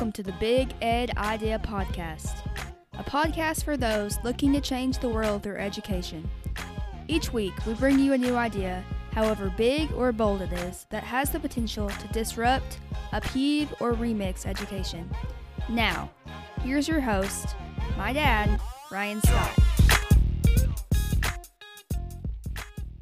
welcome to the Big Ed Idea Podcast, a podcast for those looking to change the world through education. Each week, we bring you a new idea, however big or bold it is, that has the potential to disrupt, upheave, or remix education. Now, here's your host, my dad, Ryan Scott.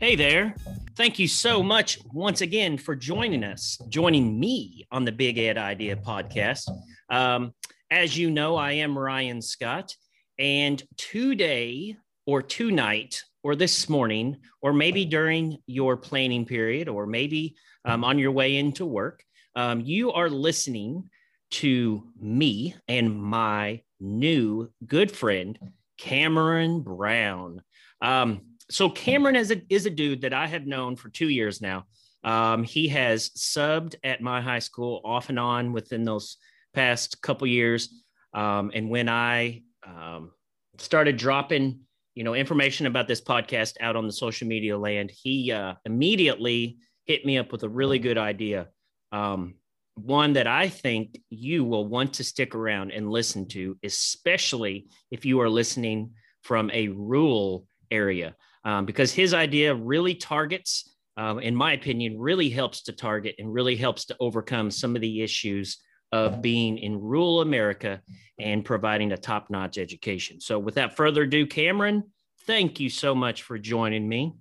Hey there. Thank you so much once again for joining us, joining me on the Big Ed Idea podcast. Um, as you know, I am Ryan Scott, and today or tonight or this morning, or maybe during your planning period, or maybe um, on your way into work, um, you are listening to me and my new good friend, Cameron Brown. Um, so Cameron is a is a dude that I have known for two years now. Um, he has subbed at my high school off and on within those past couple years. Um, and when I um, started dropping, you know, information about this podcast out on the social media land, he uh, immediately hit me up with a really good idea. Um, one that I think you will want to stick around and listen to, especially if you are listening from a rural area um, because his idea really targets, um, in my opinion, really helps to target and really helps to overcome some of the issues of being in rural America and providing a top notch education. So, without further ado, Cameron, thank you so much for joining me.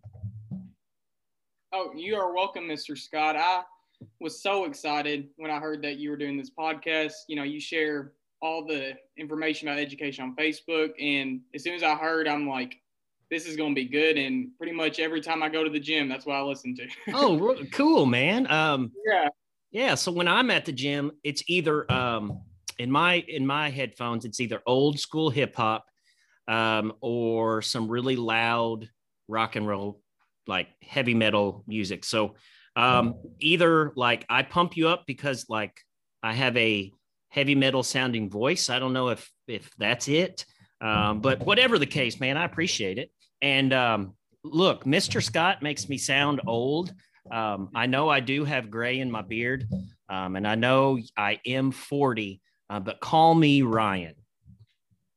Oh, you are welcome, Mr. Scott. I was so excited when I heard that you were doing this podcast. You know, you share all the information about education on Facebook. And as soon as I heard, I'm like, this is going to be good. And pretty much every time I go to the gym, that's what I listen to. oh, cool, man. Um, yeah. Yeah. So when I'm at the gym, it's either um, in my in my headphones, it's either old school hip hop um, or some really loud rock and roll, like heavy metal music. So um, either like I pump you up because like I have a heavy metal sounding voice. I don't know if if that's it. Um, but whatever the case, man, I appreciate it. And um, look, Mr. Scott makes me sound old. Um, I know I do have gray in my beard, um, and I know I am 40, uh, but call me Ryan.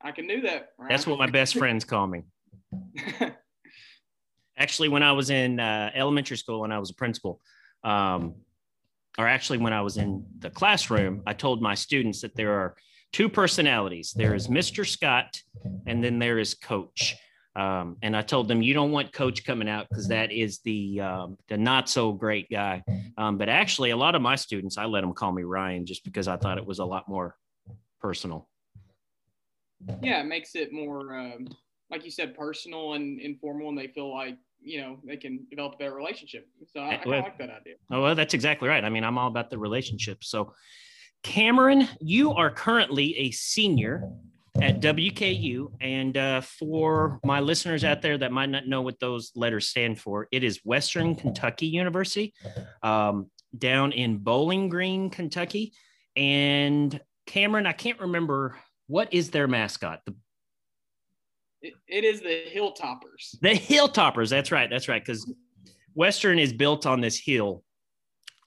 I can do that. Ryan. That's what my best friends call me. actually, when I was in uh, elementary school and I was a principal, um, or actually when I was in the classroom, I told my students that there are two personalities there is Mr. Scott, and then there is Coach. Um, and I told them, you don't want coach coming out because that is the um, the not so great guy. Um, but actually, a lot of my students, I let them call me Ryan just because I thought it was a lot more personal. Yeah, it makes it more, um, like you said, personal and informal, and they feel like you know they can develop a better relationship. So I, I well, like that idea. Oh well, that's exactly right. I mean, I'm all about the relationship. So, Cameron, you are currently a senior at WKU. And uh, for my listeners out there that might not know what those letters stand for, it is Western Kentucky University um, down in Bowling Green, Kentucky. And Cameron, I can't remember what is their mascot. The, it, it is the Hilltoppers. The Hilltoppers. That's right. That's right. Because Western is built on this hill,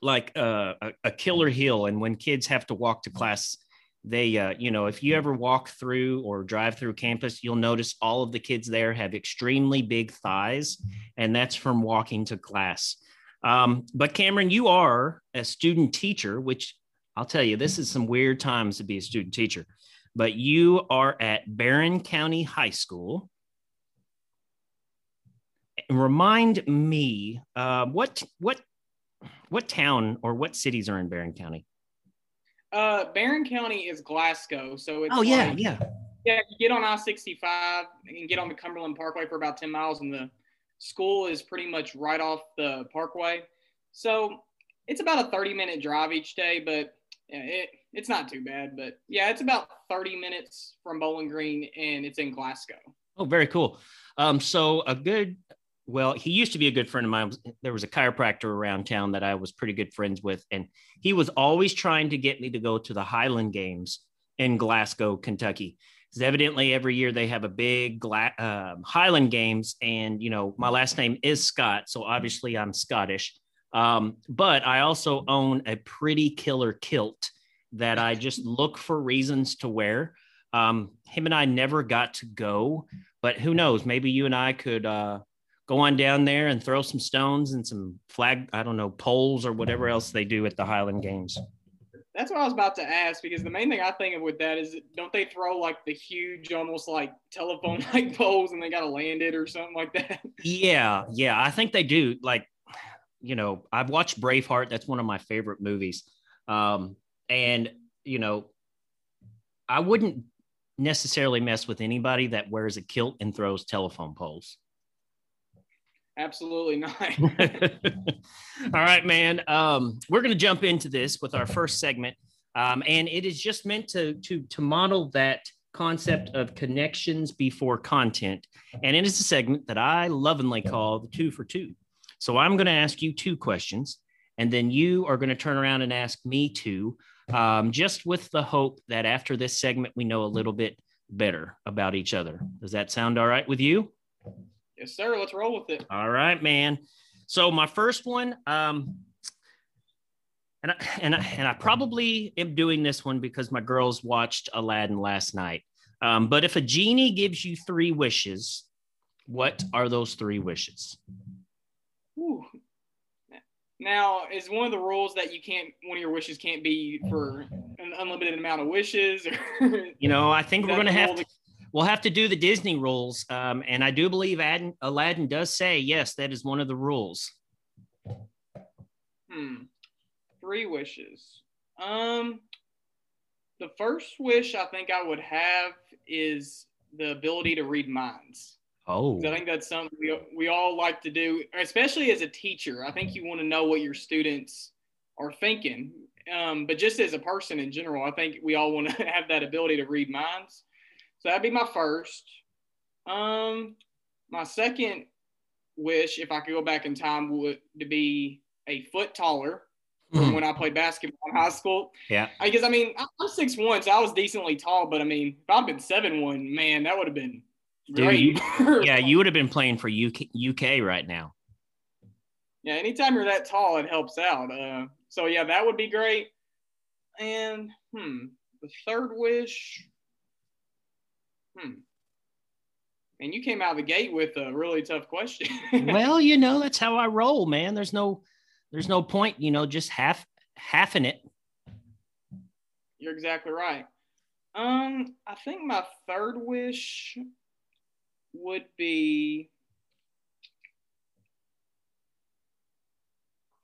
like uh, a, a killer hill. And when kids have to walk to class, they uh, you know if you ever walk through or drive through campus you'll notice all of the kids there have extremely big thighs and that's from walking to class. Um, but cameron you are a student teacher which i'll tell you this is some weird times to be a student teacher but you are at barren county high school. Remind me uh, what what what town or what cities are in barren county uh, Barren County is Glasgow, so it's oh yeah, like, yeah, yeah. You get on I sixty five and get on the Cumberland Parkway for about ten miles, and the school is pretty much right off the Parkway. So it's about a thirty minute drive each day, but it, it's not too bad. But yeah, it's about thirty minutes from Bowling Green, and it's in Glasgow. Oh, very cool. Um, so a good well, he used to be a good friend of mine. There was a chiropractor around town that I was pretty good friends with, and he was always trying to get me to go to the Highland Games in Glasgow, Kentucky. Because evidently every year they have a big Gla- uh, Highland Games, and you know my last name is Scott, so obviously I'm Scottish. Um, but I also own a pretty killer kilt, that I just look for reasons to wear. Um, him and I never got to go, but who knows? Maybe you and I could uh, go on down there and throw some stones and some flag, I don't know, poles or whatever else they do at the Highland Games. That's what I was about to ask because the main thing I think of with that is don't they throw like the huge, almost like telephone like poles and they got to land it or something like that? Yeah, yeah, I think they do. Like, you know, I've watched Braveheart. That's one of my favorite movies. Um, and, you know, I wouldn't necessarily mess with anybody that wears a kilt and throws telephone poles. Absolutely not. All right, man. Um, we're going to jump into this with our first segment, um, and it is just meant to to to model that concept of connections before content, and it is a segment that I lovingly call the two for two. So I'm going to ask you two questions, and then you are going to turn around and ask me two, um, just with the hope that after this segment we know a little bit better about each other. Does that sound all right with you? Yes, sir. Let's roll with it. All right, man. So my first one, um, and I, and I, and I probably am doing this one because my girls watched Aladdin last night. Um, but if a genie gives you three wishes, what are those three wishes? Ooh. Now, is one of the rules that you can't one of your wishes can't be for an unlimited amount of wishes? Or you know, I think we're going to have to we'll have to do the Disney rules. Um, and I do believe Aladdin, Aladdin does say, yes, that is one of the rules. Hmm. Three wishes. Um, the first wish I think I would have is the ability to read minds. Oh, I think that's something we, we all like to do, especially as a teacher. I think you want to know what your students are thinking. Um, but just as a person in general, I think we all want to have that ability to read minds. So that'd be my first. Um, my second wish, if I could go back in time, would to be a foot taller from hmm. when I played basketball in high school. Yeah. I guess I mean I'm six one, so I was decently tall, but I mean if I'd been seven one, man, that would have been great. Dude, yeah, you would have been playing for UK, UK right now. Yeah, anytime you're that tall, it helps out. Uh, so yeah, that would be great. And hmm, the third wish, Hmm. And you came out of the gate with a really tough question. well, you know, that's how I roll, man. There's no there's no point, you know, just half half in it. You're exactly right. Um, I think my third wish would be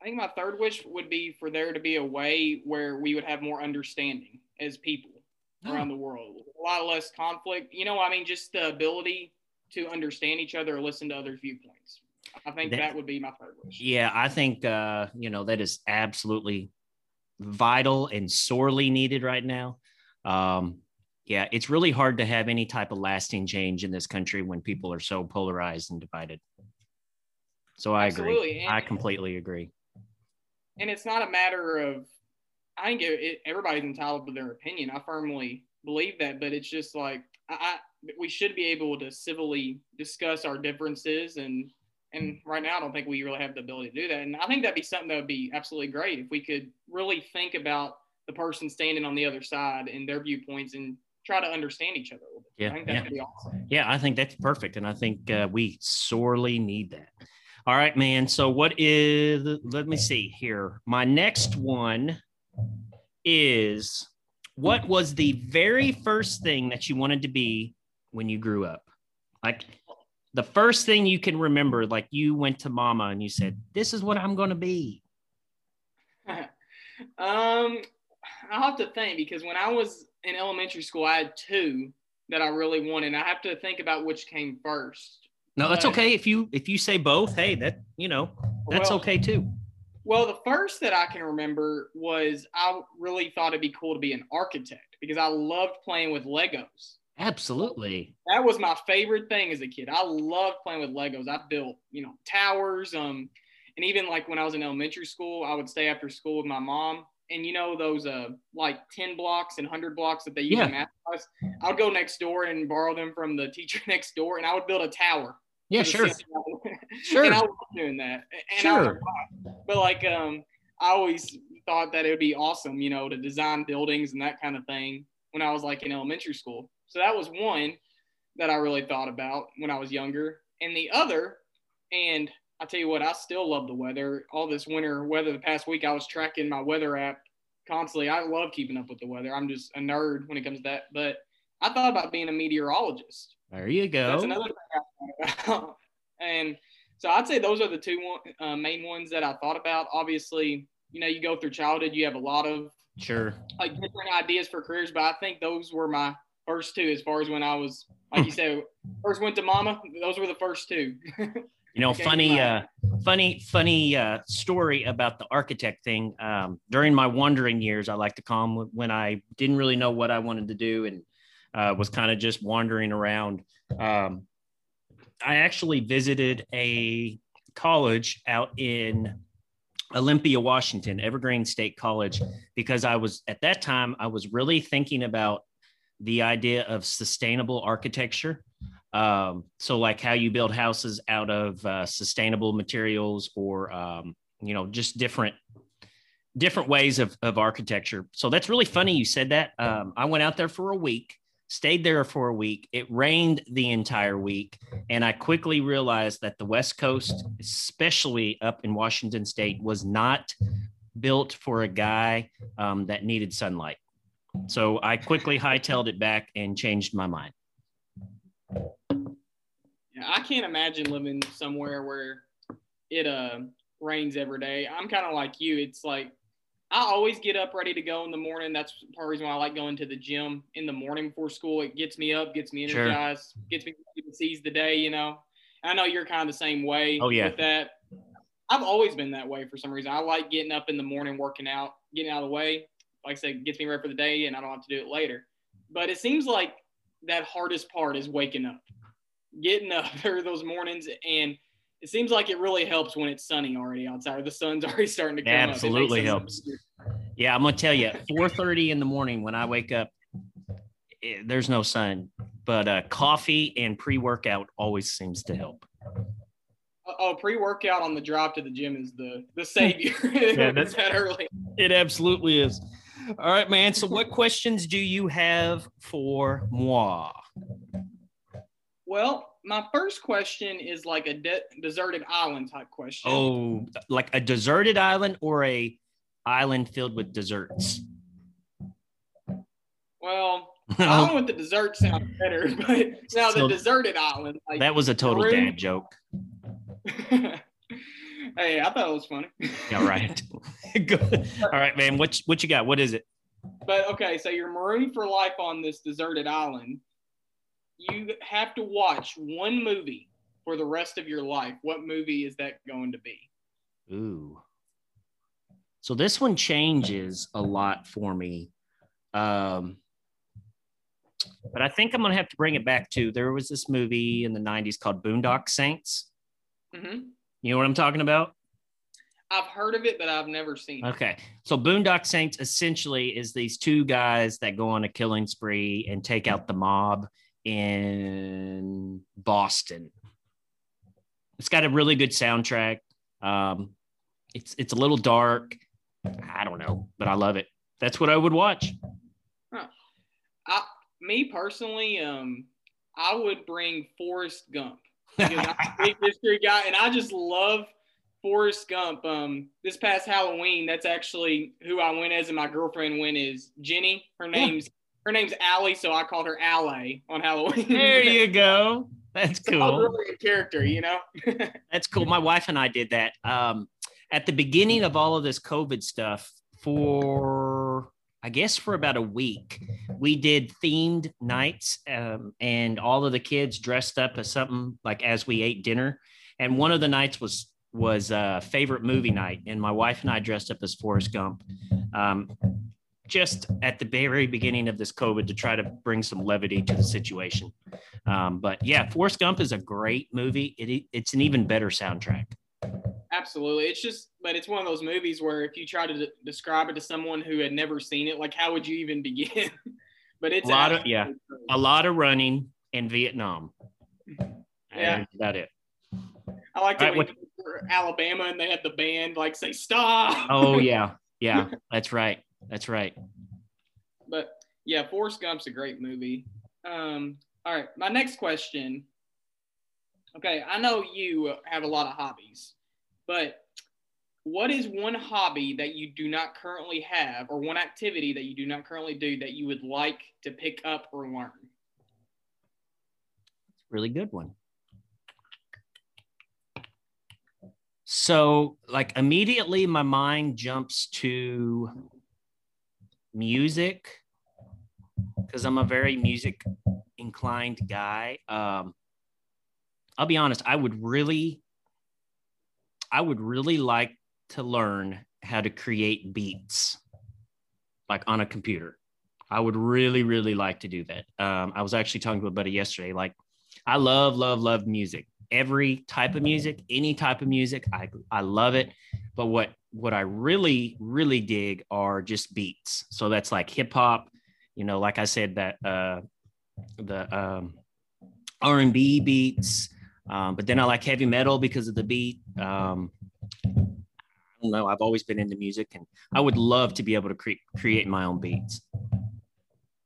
I think my third wish would be for there to be a way where we would have more understanding as people around the world a lot less conflict. You know, I mean, just the ability to understand each other or listen to other viewpoints. I think that, that would be my third wish. Yeah, I think uh, you know that is absolutely vital and sorely needed right now. Um, yeah, it's really hard to have any type of lasting change in this country when people are so polarized and divided. So I Absolutely. agree. And, I completely agree. And it's not a matter of I think it, it, everybody's entitled to their opinion. I firmly believe that, but it's just like I, I we should be able to civilly discuss our differences and and right now I don't think we really have the ability to do that. And I think that'd be something that would be absolutely great if we could really think about the person standing on the other side and their viewpoints and try to understand each other. Yeah, I think that'd yeah. be awesome. Yeah, I think that's perfect, and I think uh, we sorely need that. All right, man. So what is? Let me see here. My next one is what was the very first thing that you wanted to be when you grew up? Like the first thing you can remember, like you went to mama and you said, This is what I'm going to be. um, I'll have to think because when I was in elementary school, I had two that I really wanted. I have to think about which came first. No, that's okay. If you if you say both, hey, that you know, that's well, okay too. Well, the first that I can remember was I really thought it'd be cool to be an architect because I loved playing with Legos. Absolutely. That was my favorite thing as a kid. I loved playing with Legos. I built, you know, towers. Um, and even like when I was in elementary school, I would stay after school with my mom. And you know those uh like 10 blocks and 100 blocks that they use yeah. in math class? I would go next door and borrow them from the teacher next door, and I would build a tower yeah, sure. sure. And I was doing that. And sure. but like, um, I always thought that it would be awesome, you know, to design buildings and that kind of thing when I was like in elementary school. So that was one that I really thought about when I was younger. And the other, and I tell you what, I still love the weather. All this winter weather the past week, I was tracking my weather app constantly. I love keeping up with the weather. I'm just a nerd when it comes to that. But I thought about being a meteorologist. There you go. That's another thing I thought about. and so I'd say those are the two one, uh, main ones that I thought about. Obviously, you know, you go through childhood, you have a lot of sure like different ideas for careers, but I think those were my first two as far as when I was, like you said, first went to mama. Those were the first two. You know, funny, uh, funny, funny uh, story about the architect thing. Um, during my wandering years, I like to call them when I didn't really know what I wanted to do and uh, was kind of just wandering around. Um, I actually visited a college out in Olympia, Washington, Evergreen State College, because I was at that time I was really thinking about the idea of sustainable architecture. Um, so, like how you build houses out of uh, sustainable materials, or um, you know, just different different ways of, of architecture. So that's really funny you said that. Um, I went out there for a week, stayed there for a week. It rained the entire week, and I quickly realized that the West Coast, especially up in Washington State, was not built for a guy um, that needed sunlight. So I quickly hightailed it back and changed my mind. Yeah, I can't imagine living somewhere where it uh rains every day. I'm kind of like you. It's like I always get up ready to go in the morning. That's part of the reason why I like going to the gym in the morning before school. It gets me up, gets me energized, sure. gets me ready to seize the day, you know. And I know you're kind of the same way oh, yeah. with that. I've always been that way for some reason. I like getting up in the morning, working out, getting out of the way. Like I said, gets me ready for the day and I don't have to do it later. But it seems like that hardest part is waking up getting up there those mornings and it seems like it really helps when it's sunny already outside the sun's already starting to come absolutely helps. yeah i'm gonna tell you 4.30 in the morning when i wake up it, there's no sun but uh, coffee and pre-workout always seems to help. Oh pre-workout on the drive to the gym is the the savior. Yeah, that's that early? It absolutely is. All right man so what questions do you have for moi? Well, my first question is like a de- deserted island type question. Oh, like a deserted island or a island filled with desserts? Well, island with the dessert sounds better, but now so, the deserted island. Like that was a total room. dad joke. hey, I thought it was funny. yeah, right. All right, man. What what you got? What is it? But okay, so you're marooned for life on this deserted island you have to watch one movie for the rest of your life, what movie is that going to be? Ooh. So this one changes a lot for me. Um, but I think I'm going to have to bring it back to there was this movie in the 90s called Boondock Saints. Mm-hmm. You know what I'm talking about? I've heard of it, but I've never seen it. Okay. So Boondock Saints essentially is these two guys that go on a killing spree and take out the mob in Boston. It's got a really good soundtrack. Um, it's it's a little dark. I don't know, but I love it. That's what I would watch. Huh. I, me personally, um, I would bring Forrest Gump because I'm a big history guy, and I just love Forrest Gump. Um, this past Halloween, that's actually who I went as, and my girlfriend went as Jenny. Her name's her name's Allie, so I called her Allie on Halloween. There you go. That's cool. So really a character, you know. That's cool. My wife and I did that um, at the beginning of all of this COVID stuff. For I guess for about a week, we did themed nights, um, and all of the kids dressed up as something like as we ate dinner. And one of the nights was was a favorite movie night, and my wife and I dressed up as Forrest Gump. Um, just at the very beginning of this COVID to try to bring some levity to the situation. Um, but yeah, Forrest Gump is a great movie. It, it's an even better soundtrack. Absolutely. It's just, but it's one of those movies where if you try to describe it to someone who had never seen it, like how would you even begin? but it's a lot of, yeah, a lot of running in Vietnam. Yeah. That's about it. I like right, when Alabama and they had the band like say stop. Oh yeah. Yeah, that's right. That's right. But yeah, Forrest Gump's a great movie. Um, all right, my next question. Okay, I know you have a lot of hobbies, but what is one hobby that you do not currently have, or one activity that you do not currently do that you would like to pick up or learn? That's really good one. So, like, immediately my mind jumps to music because I'm a very music inclined guy. Um, I'll be honest, I would really, I would really like to learn how to create beats like on a computer. I would really, really like to do that. Um, I was actually talking to a buddy yesterday. Like, I love, love, love music. Every type of music, any type of music, I I love it. But what what I really, really dig are just beats. So that's like hip hop. You know, like I said, that uh, the um, R and B beats. Um, but then I like heavy metal because of the beat. Um, I don't know. I've always been into music, and I would love to be able to cre- create my own beats.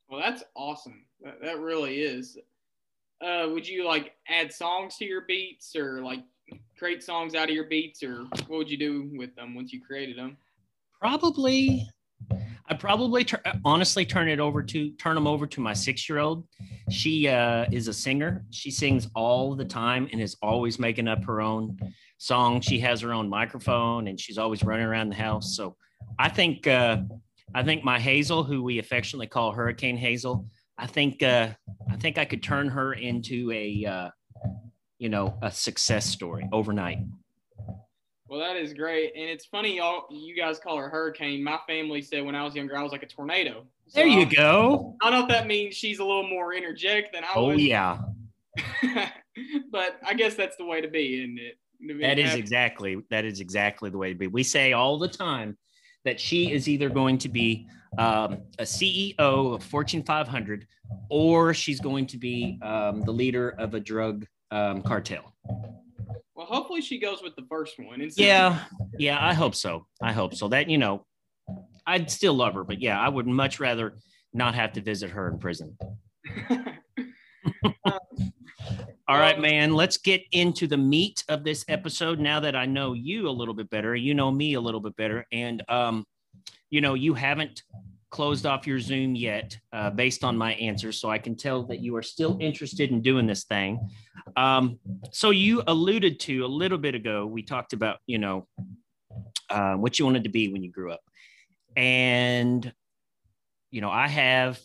Well, that's awesome. That, that really is. Uh, would you like add songs to your beats, or like create songs out of your beats, or what would you do with them once you created them? Probably, I'd probably honestly turn it over to turn them over to my six year old. She uh, is a singer. She sings all the time and is always making up her own song. She has her own microphone and she's always running around the house. So I think uh, I think my Hazel, who we affectionately call Hurricane Hazel, I think uh, I think I could turn her into a uh, you know a success story overnight. Well, that is great, and it's funny y'all you guys call her Hurricane. My family said when I was younger I was like a tornado. So there you I, go. I don't know if that means she's a little more energetic than I oh, was. Oh yeah. but I guess that's the way to be, isn't it? That is exactly that is exactly the way to be. We say all the time that she is either going to be um, a CEO of Fortune 500 or she's going to be um, the leader of a drug um, cartel. Well, hopefully she goes with the first one. yeah, yeah, I hope so. I hope so. That you know, I'd still love her, but yeah, I would much rather not have to visit her in prison. All right, man, let's get into the meat of this episode now that I know you a little bit better. You know me a little bit better. And, um, you know, you haven't closed off your Zoom yet uh, based on my answers. So I can tell that you are still interested in doing this thing. Um, so you alluded to a little bit ago, we talked about, you know, uh, what you wanted to be when you grew up. And, you know, I have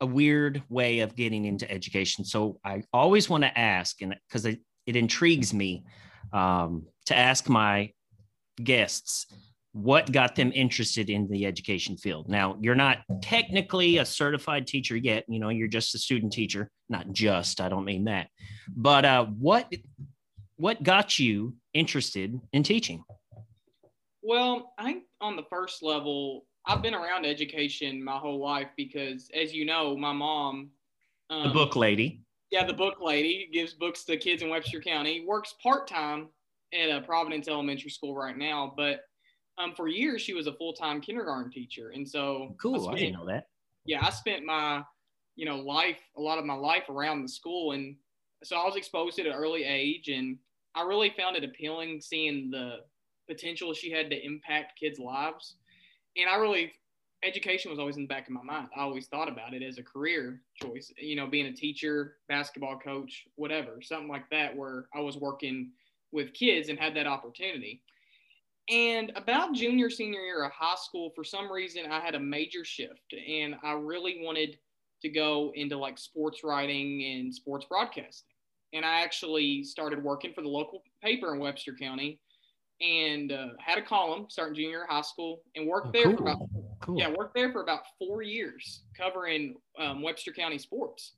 a weird way of getting into education. So I always want to ask, and because it, it intrigues me um, to ask my guests what got them interested in the education field. Now, you're not technically a certified teacher yet. You know, you're just a student teacher. Not just. I don't mean that. But uh, what what got you interested in teaching? Well, I think on the first level, I've been around education my whole life because, as you know, my mom, um, the book lady, yeah, the book lady gives books to kids in Webster County. Works part time at a Providence Elementary School right now, but um, for years she was a full time kindergarten teacher, and so cool. I, spent, I didn't know that. Yeah, I spent my you know life a lot of my life around the school, and so I was exposed at an early age, and I really found it appealing seeing the potential she had to impact kids' lives and I really education was always in the back of my mind. I always thought about it as a career choice, you know, being a teacher, basketball coach, whatever, something like that, where I was working with kids and had that opportunity. And about junior, senior year of high school, for some reason, I had a major shift and I really wanted to go into like sports writing and sports broadcasting. And I actually started working for the local paper in Webster County and uh, had a column starting junior high school and worked oh, there cool. for about cool. yeah worked there for about four years covering um, Webster County sports,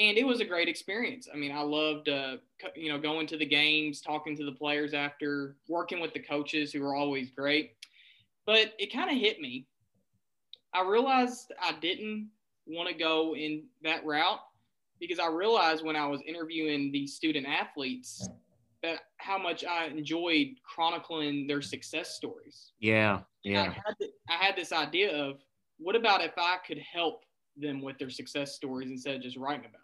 and it was a great experience. I mean, I loved uh, you know going to the games, talking to the players after, working with the coaches who were always great. But it kind of hit me. I realized I didn't want to go in that route because I realized when I was interviewing these student athletes that how much I enjoyed chronicling their success stories. Yeah, yeah. I had, I had this idea of what about if I could help them with their success stories instead of just writing about?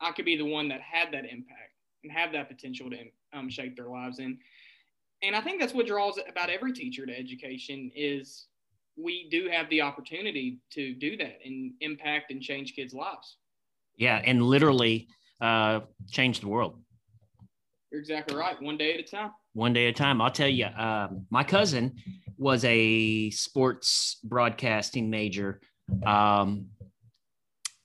I could be the one that had that impact and have that potential to um, shape their lives. And and I think that's what draws about every teacher to education is we do have the opportunity to do that and impact and change kids' lives. Yeah, and literally uh, change the world. You're exactly right. One day at a time. One day at a time. I'll tell you, uh, my cousin was a sports broadcasting major um,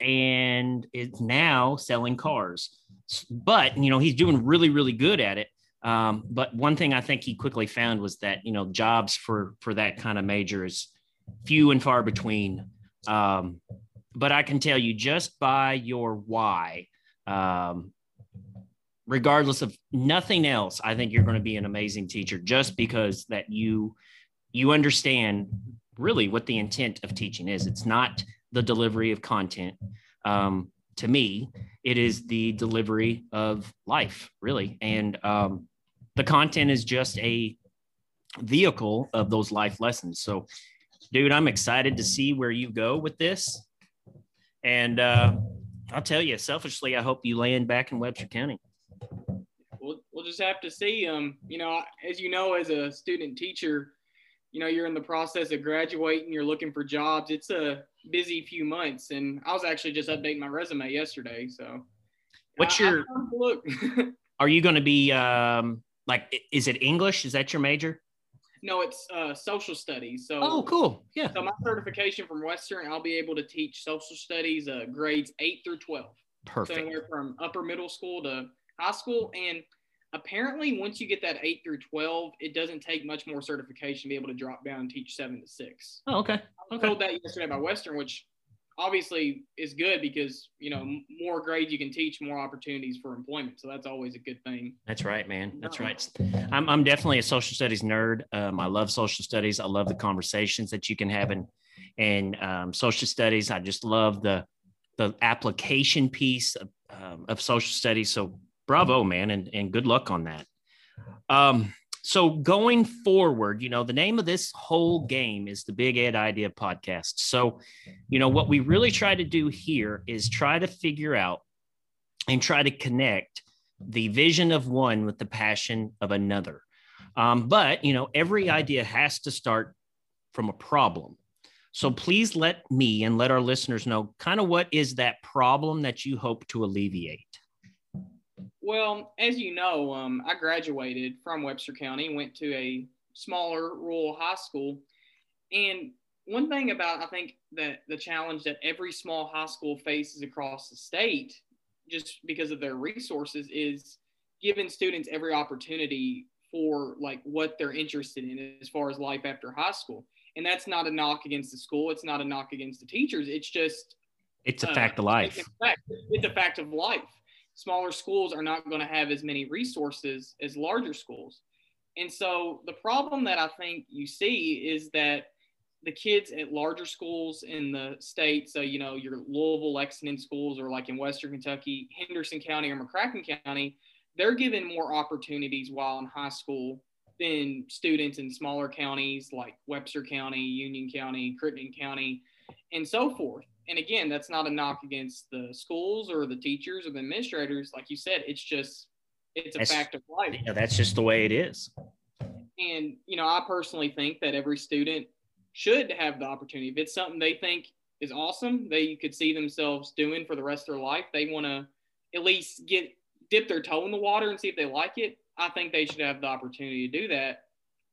and is now selling cars. But, you know, he's doing really, really good at it. Um, but one thing I think he quickly found was that, you know, jobs for, for that kind of major is few and far between. Um, but I can tell you just by your why, um, regardless of nothing else, I think you're going to be an amazing teacher just because that you you understand really what the intent of teaching is. It's not the delivery of content. Um, to me, it is the delivery of life, really, and um, the content is just a vehicle of those life lessons. So, dude, I'm excited to see where you go with this, and uh, I'll tell you, selfishly, I hope you land back in Webster County we'll, we'll just have to see. Um, you know, as you know, as a student teacher, you know, you're in the process of graduating, you're looking for jobs. It's a busy few months. And I was actually just updating my resume yesterday. So what's I, your I look? are you going to be um, like, is it English? Is that your major? No, it's uh, social studies. So oh, cool. Yeah. So my certification from Western, I'll be able to teach social studies uh, grades eight through twelve. Perfect. So anywhere from upper middle school to high school. And apparently, once you get that eight through 12, it doesn't take much more certification to be able to drop down and teach seven to six. Oh, okay. I was told that yesterday by Western, which obviously is good because you know more grades you can teach more opportunities for employment. So that's always a good thing. That's right man. That's right. I'm, I'm definitely a social studies nerd. Um, i love social studies. I love the conversations that you can have in in um, social studies. I just love the the application piece of, um, of social studies. So bravo, man, and, and good luck on that. Um, so going forward, you know, the name of this whole game is the Big Ed Idea Podcast. So, you know, what we really try to do here is try to figure out and try to connect the vision of one with the passion of another. Um, but, you know, every idea has to start from a problem. So please let me and let our listeners know kind of what is that problem that you hope to alleviate. Well, as you know, um, I graduated from Webster County, went to a smaller rural high school. And one thing about, I think, that the challenge that every small high school faces across the state, just because of their resources, is giving students every opportunity for like what they're interested in as far as life after high school. And that's not a knock against the school. It's not a knock against the teachers. It's just it's a uh, fact of life. It's a fact, it's a fact of life smaller schools are not going to have as many resources as larger schools. And so the problem that I think you see is that the kids at larger schools in the state, so you know your Louisville, Lexington schools, or like in Western Kentucky, Henderson County or McCracken County, they're given more opportunities while in high school than students in smaller counties like Webster County, Union County, Crittenden County, and so forth and again, that's not a knock against the schools or the teachers or the administrators. Like you said, it's just it's a that's, fact of life. Yeah, that's just the way it is. And you know, I personally think that every student should have the opportunity. If it's something they think is awesome, they could see themselves doing for the rest of their life. They want to at least get dip their toe in the water and see if they like it. I think they should have the opportunity to do that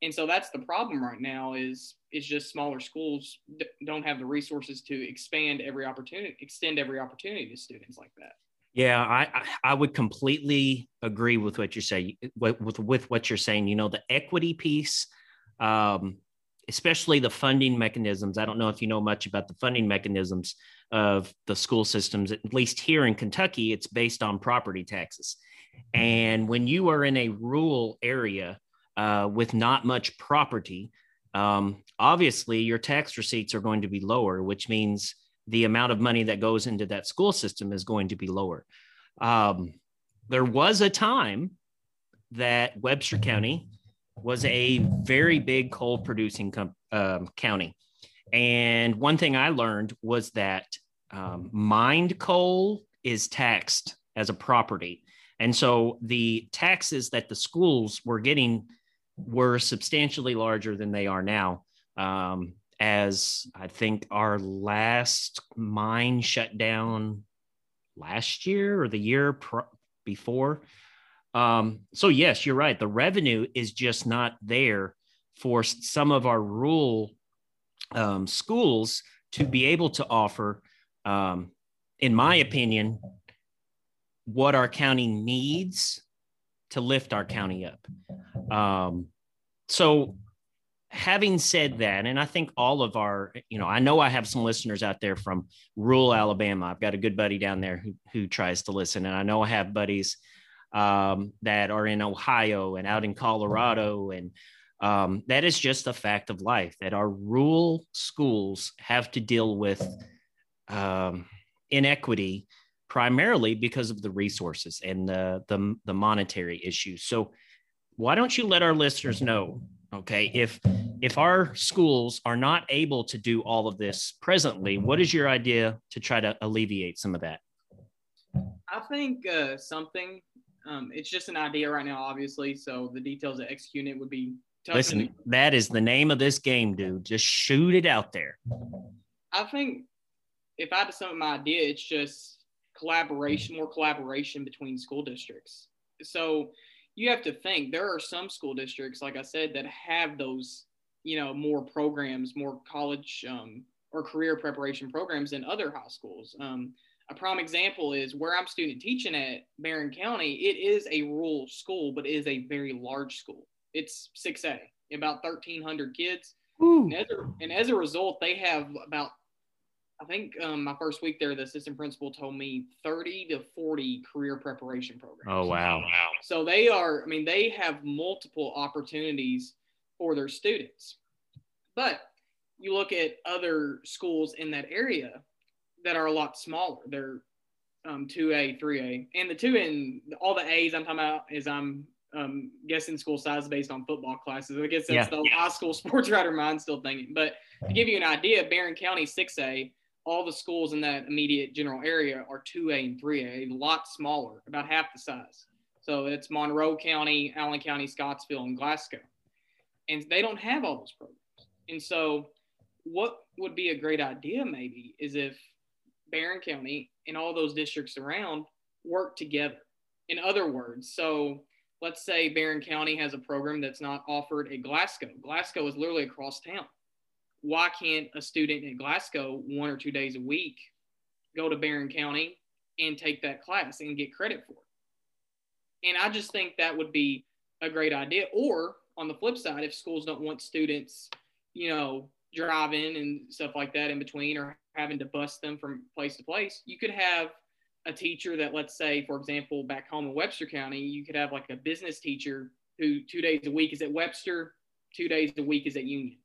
and so that's the problem right now is is just smaller schools don't have the resources to expand every opportunity extend every opportunity to students like that. Yeah i i would completely agree with what you're saying with, with, with what you're saying. You know the equity piece um, especially the funding mechanisms i don't know if you know much about the funding mechanisms of the school systems at least here in kentucky it's based on property taxes. And when you are in a rural area uh, with not much property, um, obviously your tax receipts are going to be lower, which means the amount of money that goes into that school system is going to be lower. Um, there was a time that Webster County was a very big coal producing com- um, county. And one thing I learned was that um, mined coal is taxed as a property. And so the taxes that the schools were getting were substantially larger than they are now. Um, as I think our last mine shut down last year or the year pr- before. Um, so, yes, you're right. The revenue is just not there for some of our rural um, schools to be able to offer, um, in my opinion, what our county needs to lift our county up. Um, so, having said that, and I think all of our, you know, I know I have some listeners out there from rural Alabama. I've got a good buddy down there who, who tries to listen, and I know I have buddies um, that are in Ohio and out in Colorado, and um, that is just a fact of life that our rural schools have to deal with um, inequity primarily because of the resources and the, the, the monetary issues. So, why don't you let our listeners know okay if if our schools are not able to do all of this presently what is your idea to try to alleviate some of that? I think uh, something um, it's just an idea right now obviously so the details of executing it would be tough listen that is the name of this game dude. Just shoot it out there. I think if i had to sum up my idea it's just collaboration more collaboration between school districts so you have to think there are some school districts, like I said, that have those, you know, more programs, more college um, or career preparation programs than other high schools. Um, a prime example is where I'm student teaching at Barren County. It is a rural school, but it is a very large school. It's 6A, about 1,300 kids. And as, a, and as a result, they have about I think um, my first week there, the assistant principal told me 30 to 40 career preparation programs. Oh, wow. So they are, I mean, they have multiple opportunities for their students. But you look at other schools in that area that are a lot smaller. They're um, 2A, 3A. And the two in all the A's I'm talking about is I'm um, guessing school size based on football classes. I guess that's yeah. the high school sports writer mind still thinking. But to give you an idea, Barren County 6A all the schools in that immediate general area are 2A and 3A, a lot smaller, about half the size. So it's Monroe County, Allen County, Scottsville, and Glasgow. And they don't have all those programs. And so, what would be a great idea maybe is if Barren County and all those districts around work together. In other words, so let's say Barren County has a program that's not offered at Glasgow. Glasgow is literally across town why can't a student in Glasgow one or two days a week go to Barren County and take that class and get credit for it? And I just think that would be a great idea. Or on the flip side, if schools don't want students, you know, driving and stuff like that in between or having to bus them from place to place, you could have a teacher that, let's say, for example, back home in Webster County, you could have like a business teacher who two days a week is at Webster, two days a week is at Union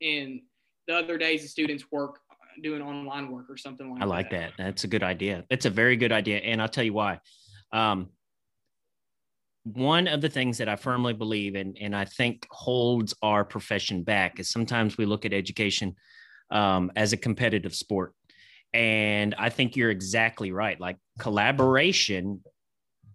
and the other days the students work doing online work or something like that. I like that. that. That's a good idea. It's a very good idea. And I'll tell you why. Um, one of the things that I firmly believe in, and I think holds our profession back, is sometimes we look at education um, as a competitive sport. And I think you're exactly right. Like collaboration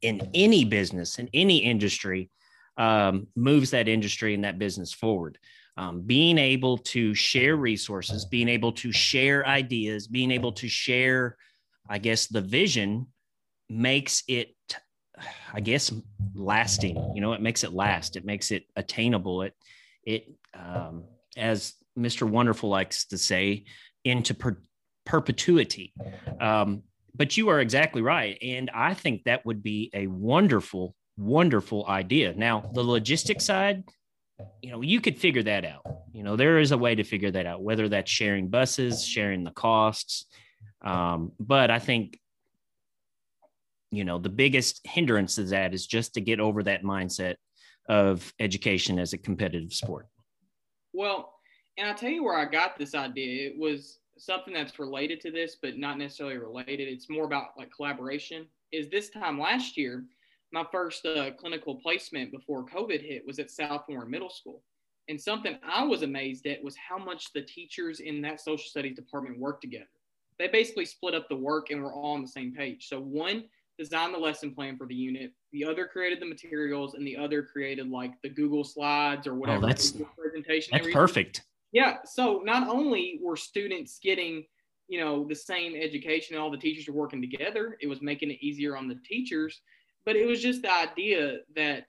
in any business, in any industry, um, moves that industry and that business forward um, being able to share resources, being able to share ideas, being able to share, I guess, the vision makes it, I guess, lasting. You know, it makes it last. It makes it attainable. It, it, um, as Mr. Wonderful likes to say, into per- perpetuity. Um, but you are exactly right, and I think that would be a wonderful, wonderful idea. Now, the logistics side you know, you could figure that out. You know, there is a way to figure that out, whether that's sharing buses, sharing the costs. Um, but I think, you know, the biggest hindrance to that is just to get over that mindset of education as a competitive sport. Well, and I'll tell you where I got this idea. It was something that's related to this, but not necessarily related. It's more about like collaboration. Is this time last year, my first uh, clinical placement before COVID hit was at South Warren Middle School. And something I was amazed at was how much the teachers in that social studies department worked together. They basically split up the work and were all on the same page. So one designed the lesson plan for the unit, the other created the materials, and the other created like the Google slides or oh, whatever oh, that's, presentation. That's perfect. Yeah. So not only were students getting you know the same education and all the teachers were working together it was making it easier on the teachers but it was just the idea that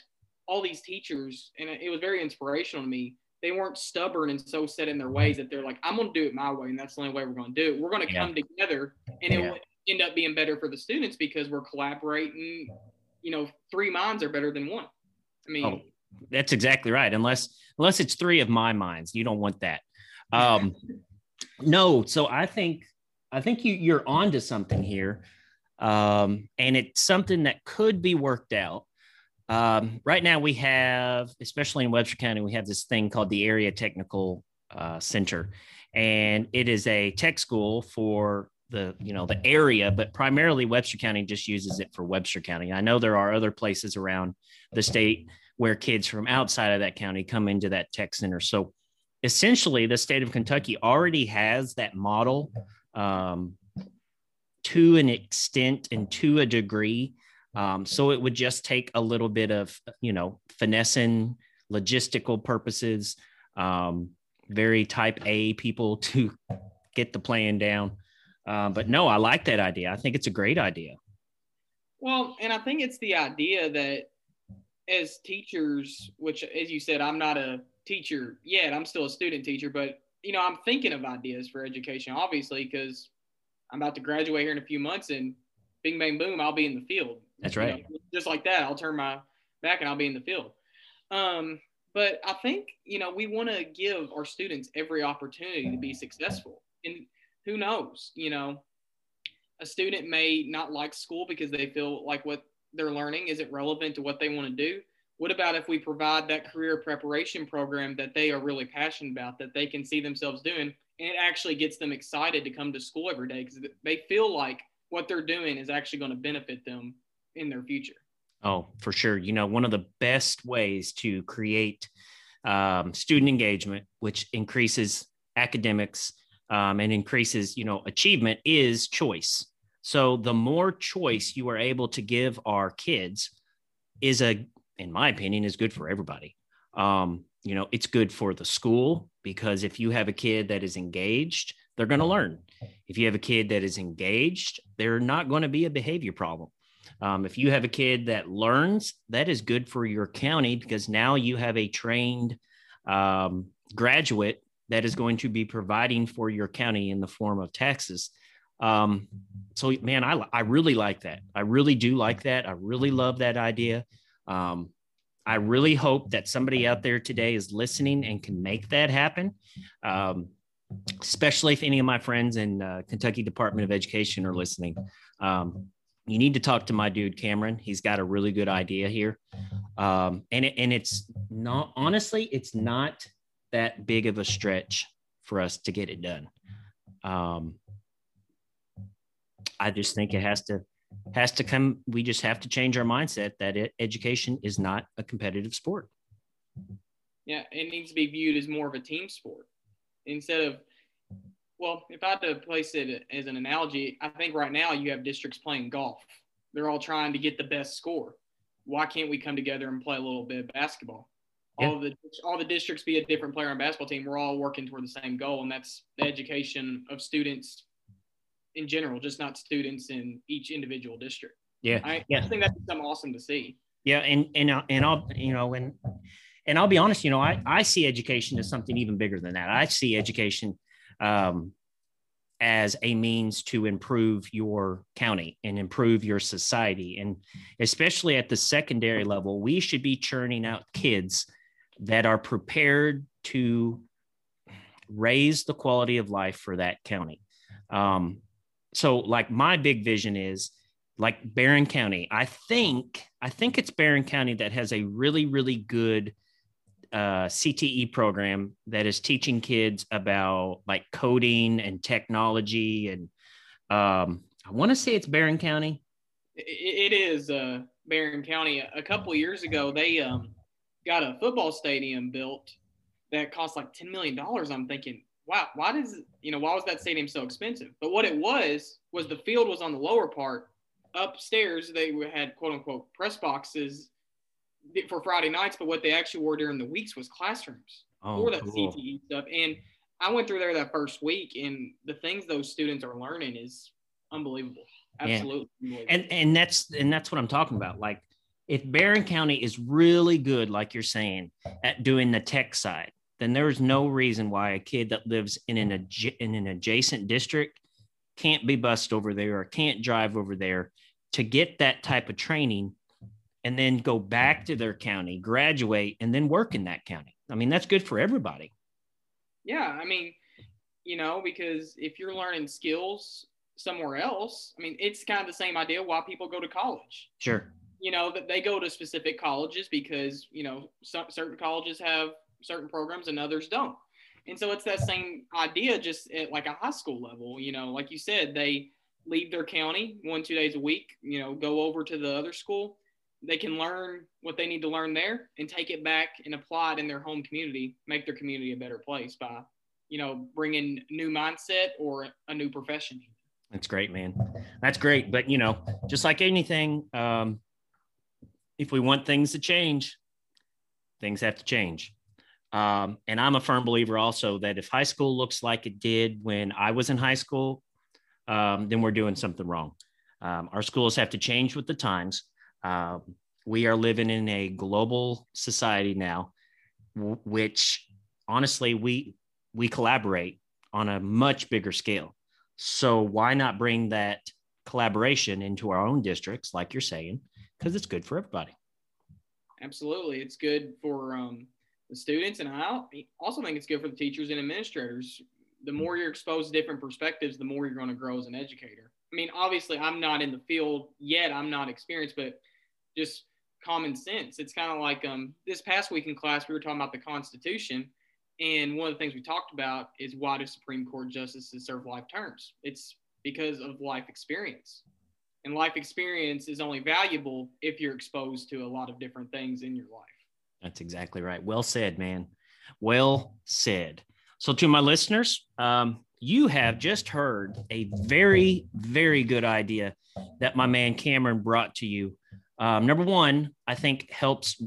all these teachers and it was very inspirational to me they weren't stubborn and so set in their ways that they're like i'm going to do it my way and that's the only way we're going to do it. We're going to yeah. come together and it yeah. will end up being better for the students because we're collaborating you know three minds are better than one. I mean oh, that's exactly right unless unless it's three of my minds you don't want that. Um no so i think i think you you're onto something here um and it's something that could be worked out. Um right now we have especially in webster county we have this thing called the area technical uh, center. And it is a tech school for the you know the area but primarily webster county just uses it for webster county. I know there are other places around the state where kids from outside of that county come into that tech center. So essentially the state of Kentucky already has that model um, to an extent and to a degree. Um, so it would just take a little bit of, you know, finessing logistical purposes, um, very type A people to get the plan down. Um, but no, I like that idea. I think it's a great idea. Well, and I think it's the idea that as teachers, which, as you said, I'm not a teacher yet. I'm still a student teacher, but you know, I'm thinking of ideas for education, obviously, because I'm about to graduate here in a few months, and bing, bang, boom, I'll be in the field. That's right. You know, just like that, I'll turn my back and I'll be in the field. Um, but I think you know we want to give our students every opportunity to be successful, and who knows, you know, a student may not like school because they feel like what they're learning isn't relevant to what they want to do what about if we provide that career preparation program that they are really passionate about, that they can see themselves doing, it actually gets them excited to come to school every day because they feel like what they're doing is actually going to benefit them in their future. Oh, for sure. You know, one of the best ways to create um, student engagement, which increases academics um, and increases, you know, achievement, is choice. So the more choice you are able to give our kids is a in my opinion, is good for everybody. Um, you know, it's good for the school because if you have a kid that is engaged, they're going to learn. If you have a kid that is engaged, they're not going to be a behavior problem. Um, if you have a kid that learns, that is good for your county because now you have a trained um, graduate that is going to be providing for your county in the form of taxes. Um, so, man, I, I really like that. I really do like that. I really love that idea. Um, I really hope that somebody out there today is listening and can make that happen. Um, especially if any of my friends in uh, Kentucky Department of Education are listening. Um, you need to talk to my dude Cameron. He's got a really good idea here, um, and it, and it's not honestly, it's not that big of a stretch for us to get it done. Um, I just think it has to has to come we just have to change our mindset that it, education is not a competitive sport. Yeah it needs to be viewed as more of a team sport instead of well if i had to place it as an analogy i think right now you have districts playing golf. They're all trying to get the best score. Why can't we come together and play a little bit of basketball? Yeah. all the all the districts be a different player on basketball team. We're all working toward the same goal and that's the education of students in general, just not students in each individual district. Yeah, I, yeah. I think that's something awesome to see. Yeah, and and uh, and I'll you know and and I'll be honest, you know, I I see education as something even bigger than that. I see education um, as a means to improve your county and improve your society, and especially at the secondary level, we should be churning out kids that are prepared to raise the quality of life for that county. Um, so like my big vision is like Barren County. I think I think it's Barren County that has a really really good uh, CTE program that is teaching kids about like coding and technology and um, I want to say it's Barren County. It, is. Uh, Barren County. A couple years ago, they um, got a football stadium built that cost like $10 million. I'm thinking, wow, why does, you know, why was that stadium so expensive? But what it was, was the field was on the lower part. Upstairs, they had quote unquote press boxes for Friday nights, but what they actually wore during the weeks was classrooms oh, for that cool. CTE stuff. And I went through there that first week, and the things those students are learning is unbelievable. Absolutely. Yeah. And and that's and that's what I'm talking about. Like if Barren County is really good, like you're saying, at doing the tech side, then there's no reason why a kid that lives in an in an adjacent district can't be bused over there or can't drive over there to get that type of training and then go back to their county, graduate, and then work in that county. I mean, that's good for everybody. Yeah, I mean, you know, because if you're learning skills somewhere else, I mean, it's kind of the same idea why people go to college. Sure. You know, that they go to specific colleges because, you know, some, certain colleges have certain programs and others don't. And so it's that same idea just at like a high school level, you know, like you said, they leave their county one, two days a week, you know, go over to the other school. They can learn what they need to learn there and take it back and apply it in their home community, make their community a better place by, you know, bringing new mindset or a new profession. That's great, man. That's great. But you know, just like anything, um, if we want things to change, things have to change. Um, and I'm a firm believer also that if high school looks like it did when I was in high school, um, then we're doing something wrong. Um, our schools have to change with the times. Um, we are living in a global society now, w- which honestly we we collaborate on a much bigger scale. So why not bring that collaboration into our own districts, like you're saying, because it's good for everybody. Absolutely, it's good for um, the students, and I also think it's good for the teachers and administrators. The more you're exposed to different perspectives, the more you're going to grow as an educator. I mean, obviously, I'm not in the field yet; I'm not experienced, but just common sense. It's kind of like um, this past week in class, we were talking about the Constitution and one of the things we talked about is why do Supreme Court justices serve life terms? It's because of life experience. And life experience is only valuable if you're exposed to a lot of different things in your life. That's exactly right. Well said, man. Well said. So, to my listeners, um, you have just heard a very, very good idea that my man Cameron brought to you. Um, number one, I think helps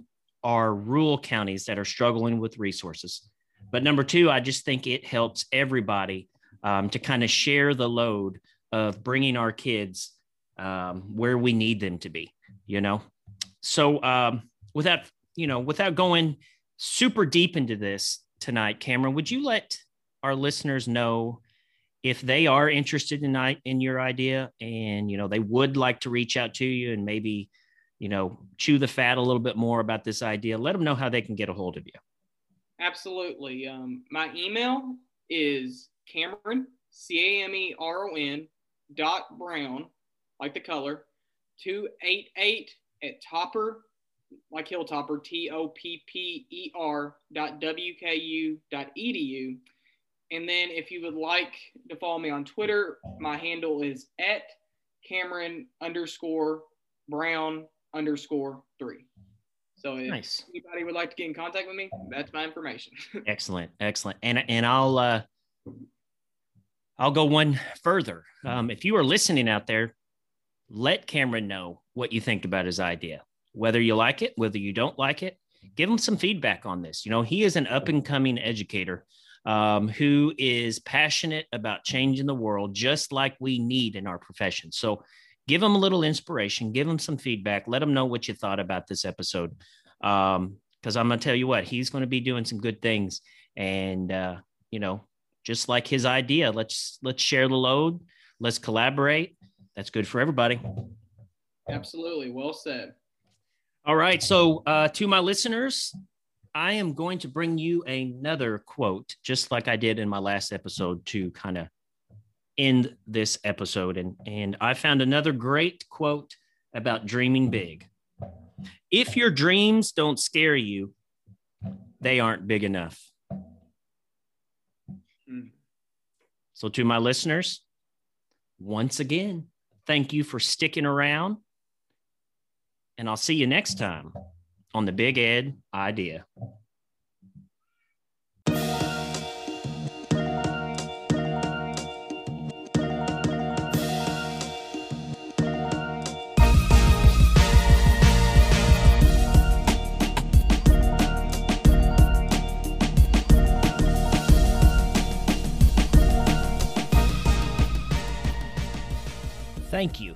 our rural counties that are struggling with resources. But number two, I just think it helps everybody um, to kind of share the load of bringing our kids um, where we need them to be, you know? So um, without, you know, without going super deep into this tonight, Cameron, would you let our listeners know if they are interested in, in your idea and, you know, they would like to reach out to you and maybe, you know, chew the fat a little bit more about this idea, let them know how they can get a hold of you. Absolutely. Um, my email is Cameron, C A M E R O N dot Brown, like the color, 288 at Topper, like Hilltopper, T O P P E R dot W K U dot edu. And then if you would like to follow me on Twitter, my handle is at Cameron underscore Brown underscore three. So if nice. anybody would like to get in contact with me, that's my information. excellent, excellent. And and I'll uh, I'll go one further. Um, if you are listening out there, let Cameron know what you think about his idea. Whether you like it, whether you don't like it, give him some feedback on this. You know, he is an up and coming educator um, who is passionate about changing the world, just like we need in our profession. So give him a little inspiration, give him some feedback, let him know what you thought about this episode. Um, because I'm gonna tell you what, he's gonna be doing some good things. And uh, you know, just like his idea, let's let's share the load, let's collaborate. That's good for everybody. Absolutely. Well said. All right. So uh, to my listeners, I am going to bring you another quote, just like I did in my last episode, to kind of end this episode. And, and I found another great quote about dreaming big. If your dreams don't scare you, they aren't big enough. So, to my listeners, once again, thank you for sticking around. And I'll see you next time on the Big Ed Idea. Thank you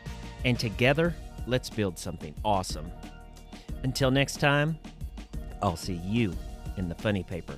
and together, let's build something awesome. Until next time, I'll see you in the funny paper.